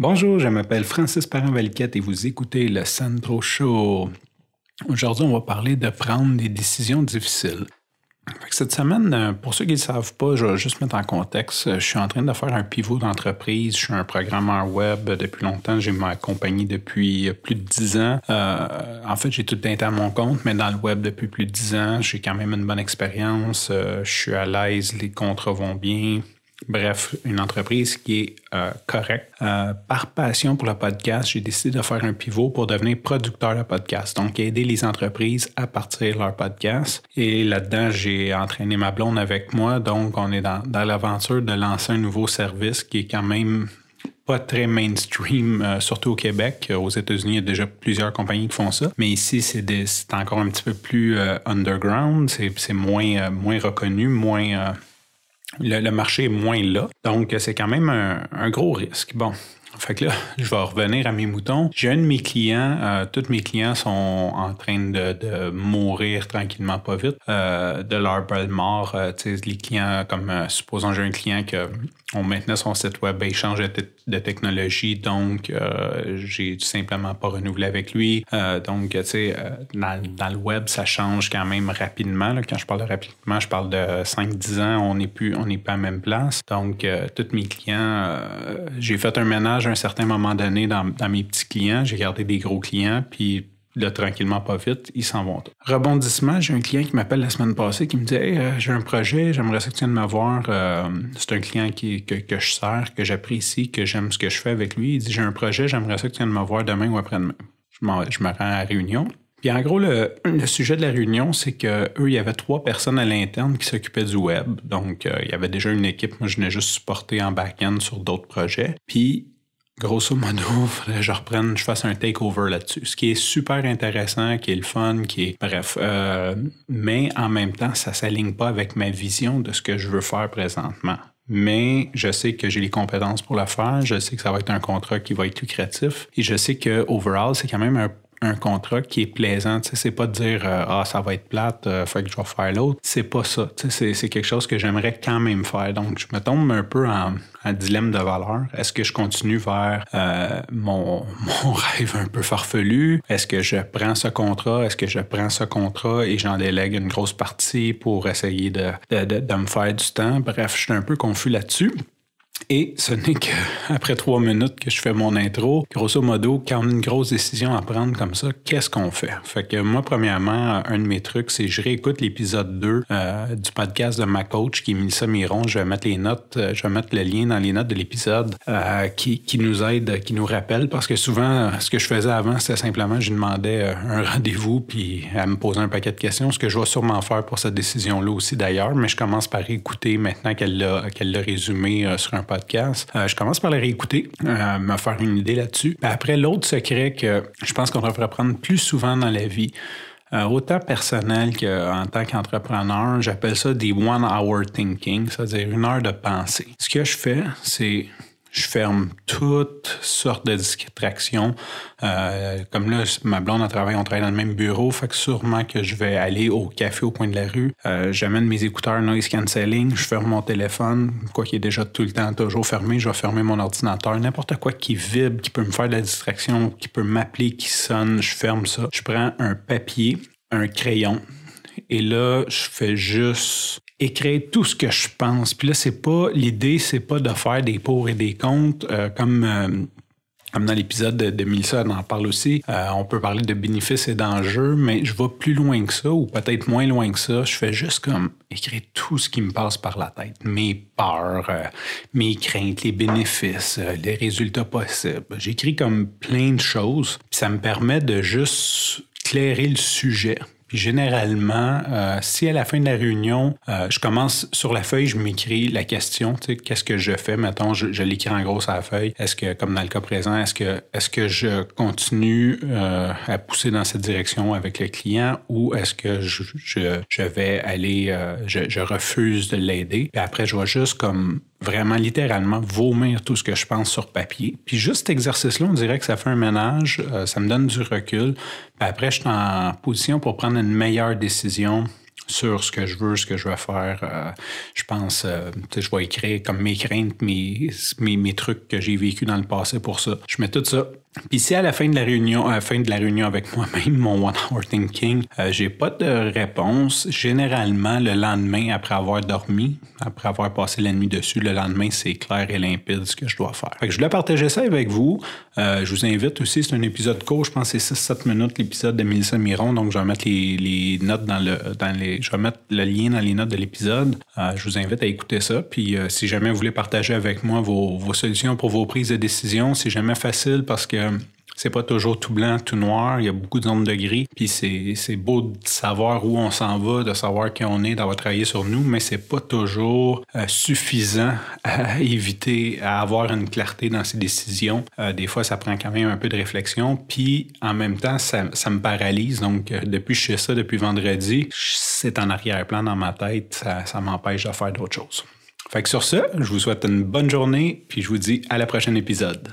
Bonjour, je m'appelle Francis parent et vous écoutez le Sandro Show. Aujourd'hui, on va parler de prendre des décisions difficiles. Cette semaine, euh, pour ceux qui ne le savent pas, je vais juste mettre en contexte. Euh, je suis en train de faire un pivot d'entreprise. Je suis un programmeur web depuis longtemps. J'ai ma compagnie depuis plus de dix ans. Euh, en fait, j'ai tout été à mon compte, mais dans le web depuis plus de dix ans. J'ai quand même une bonne expérience. je suis à l'aise, les contrats vont bien. Bref, une entreprise qui est euh, correcte. Euh, par passion pour le podcast, j'ai décidé de faire un pivot pour devenir producteur de podcast, donc aider les entreprises à partir leur podcast. Et là-dedans, j'ai entraîné ma blonde avec moi, donc on est dans, l'aventure de lancer un nouveau service qui est quand même pas très mainstream, euh, surtout au Québec. Aux États-Unis, il y a déjà plusieurs compagnies qui font ça. Mais ici, c'est encore un petit peu plus underground. C'est moins, moins reconnu, moins le, marché est moins là. Donc, c'est quand même un, gros risque. Bon, fait que là, je vais revenir à mes moutons. J'ai un de mes clients, euh, tous mes clients sont en train de, mourir tranquillement, pas vite, euh, de leur belle mort. Euh, les clients, comme supposons j'ai un client qui on maintenant son site web, ben, il change de, technologie, donc j'ai tout simplement pas renouvelé avec lui. donc, tu sais, dans, le web, ça change quand même rapidement. Quand je parle de rapidement, je parle de 5-10 ans, on n'est plus, on n'est pas à même place. Donc, tous mes clients, j'ai fait un ménage à un certain moment donné dans, mes petits clients. J'ai gardé des gros clients, puis là, tranquillement, pas vite, ils s'en vont. Rebondissement, j'ai un client qui m'appelle la semaine passée qui me dit Hey, euh, j'ai un projet, j'aimerais ça que tu viennes me voir. Euh, c'est un client qui, que, je sers, que j'apprécie, que j'aime ce que je fais avec lui. Il dit J'ai un projet, j'aimerais ça que tu viennes me voir demain ou après-demain. Je, je me rends à la réunion. Puis en gros, le, sujet de la réunion, c'est que eux, il y avait trois personnes à l'interne qui s'occupaient du web. Donc, euh, il y avait déjà une équipe. Moi, je venais juste supporter en back-end sur d'autres projets. Puis, grosso modo, je reprenne, je fasse un takeover là-dessus. Ce qui est super intéressant, qui est le fun, qui est. Bref. Euh, mais en même temps, ça s'aligne pas avec ma vision de ce que je veux faire présentement. Mais je sais que j'ai les compétences pour le faire. Je sais que ça va être un contrat qui va être lucratif. Et je sais que overall, c'est quand même un un contrat qui est plaisant. Tu sais, c'est pas de dire euh, ah ça va être plate, euh, fait que je vais faire l'autre. C'est pas ça. Tu sais, c'est quelque chose que j'aimerais quand même faire. Donc je me tombe un peu en, dilemme de valeur. Est-ce que je continue vers euh, mon, mon rêve un peu farfelu? Est-ce que je prends ce contrat? Est-ce que je prends ce contrat et j'en délègue une grosse partie pour essayer de, de, de, de me faire du temps? Bref, je suis un peu confus là-dessus. Et ce n'est qu'après trois minutes que je fais mon intro. Grosso modo, quand on a une grosse décision à prendre comme ça, qu'est-ce qu'on fait? Fait que moi, premièrement, un de mes trucs, c'est je réécoute l'épisode 2 euh, du podcast de ma coach qui est Mélissa Miron. Je vais mettre les notes, euh, je vais mettre le lien dans les notes de l'épisode euh, qui, nous aide, qui nous rappelle parce que souvent, ce que je faisais avant, c'était simplement, je demandais un rendez-vous puis elle me posait un paquet de questions, ce que je vais sûrement faire pour cette décision-là aussi d'ailleurs, mais je commence par écouter maintenant qu'elle l'a qu'elle l'a résumé sur un podcast. Euh, je commence par les réécouter, euh, me faire une idée là-dessus. Après, l'autre secret que je pense qu'on devrait prendre plus souvent dans la vie, euh, autant personnel qu'en tant qu'entrepreneur, j'appelle ça des one-hour thinking, c'est-à-dire une heure de pensée. Ce que je fais, c'est je ferme toutes sortes de distractions. Euh, comme là, ma blonde a travaillé, on travaille dans le même bureau, fait que sûrement que je vais aller au café au coin de la rue. Euh, j'amène mes écouteurs noise cancelling, je ferme mon téléphone, quoi qu'il est déjà tout le temps toujours fermé, je vais fermer mon ordinateur, n'importe quoi qui vibre, qui peut me faire de la distraction, qui peut m'appeler, qui sonne, je ferme ça. Je prends un papier, un crayon, et là, je fais juste écrire tout ce que je pense. Puis là, c'est pas l'idée, c'est pas de faire des pour et des contre euh, comme euh, comme dans l'épisode de, de Melissa, on en parle aussi. Euh, on peut parler de bénéfices et d'enjeux, mais je vais plus loin que ça, ou peut-être moins loin que ça. Je fais juste comme écrire tout ce qui me passe par la tête. Mes peurs, mes craintes, les bénéfices, les résultats possibles. J'écris comme plein de choses. Ça me permet de juste clairer le sujet. Puis généralement, euh, si à la fin de la réunion, euh, je commence sur la feuille, je m'écris la question, tu sais, qu'est-ce que je fais? Mettons, je, je l'écris en gros sur la feuille. Est-ce que, comme dans le cas présent, est-ce que, est-ce que je continue euh, à pousser dans cette direction avec le client ou est-ce que je, je, je vais aller, je, je refuse de l'aider? Puis après, je vais juste comme vraiment littéralement vomir tout ce que je pense sur papier. Puis juste cet exercice-là, on dirait que ça fait un ménage, euh, ça me donne du recul. Après, je suis en position pour prendre une meilleure décision sur ce que je veux, ce que je veux faire. Euh, je pense, euh, je vais écrire comme mes craintes, mes, mes, mes trucs que j'ai vécu dans le passé pour ça. Je mets tout ça puis si à la fin de la réunion, à la fin de la réunion avec moi-même, mon One Hour Thinking, euh, j'ai pas de réponse, généralement le lendemain après avoir dormi, après avoir passé la nuit dessus, le lendemain c'est clair et limpide ce que je dois faire. Fait que je voulais partager ça avec vous. Euh, je vous invite aussi, c'est un épisode court, je pense que c'est 6-7 minutes l'épisode de Mélissa Miron, donc je vais mettre les, notes dans le dans les. Je vais mettre le lien dans les notes de l'épisode. Euh, je vous invite à écouter ça. Puis si jamais vous voulez partager avec moi vos, vos solutions pour vos prises de décision, c'est jamais facile parce que c'est pas toujours tout blanc, tout noir. Il y a beaucoup de zones de gris. Puis c'est beau de savoir où on s'en va, de savoir qui on est, d'avoir travaillé sur nous, mais c'est pas toujours euh, suffisant à éviter, à avoir une clarté dans ses décisions. Euh, des fois, ça prend quand même un peu de réflexion. Puis en même temps, ça, me paralyse. Donc euh, depuis que je fais ça depuis vendredi, c'est en arrière-plan dans ma tête. Ça, ça m'empêche de faire d'autres choses. Fait que sur ce, je vous souhaite une bonne journée, puis je vous dis à la prochaine épisode.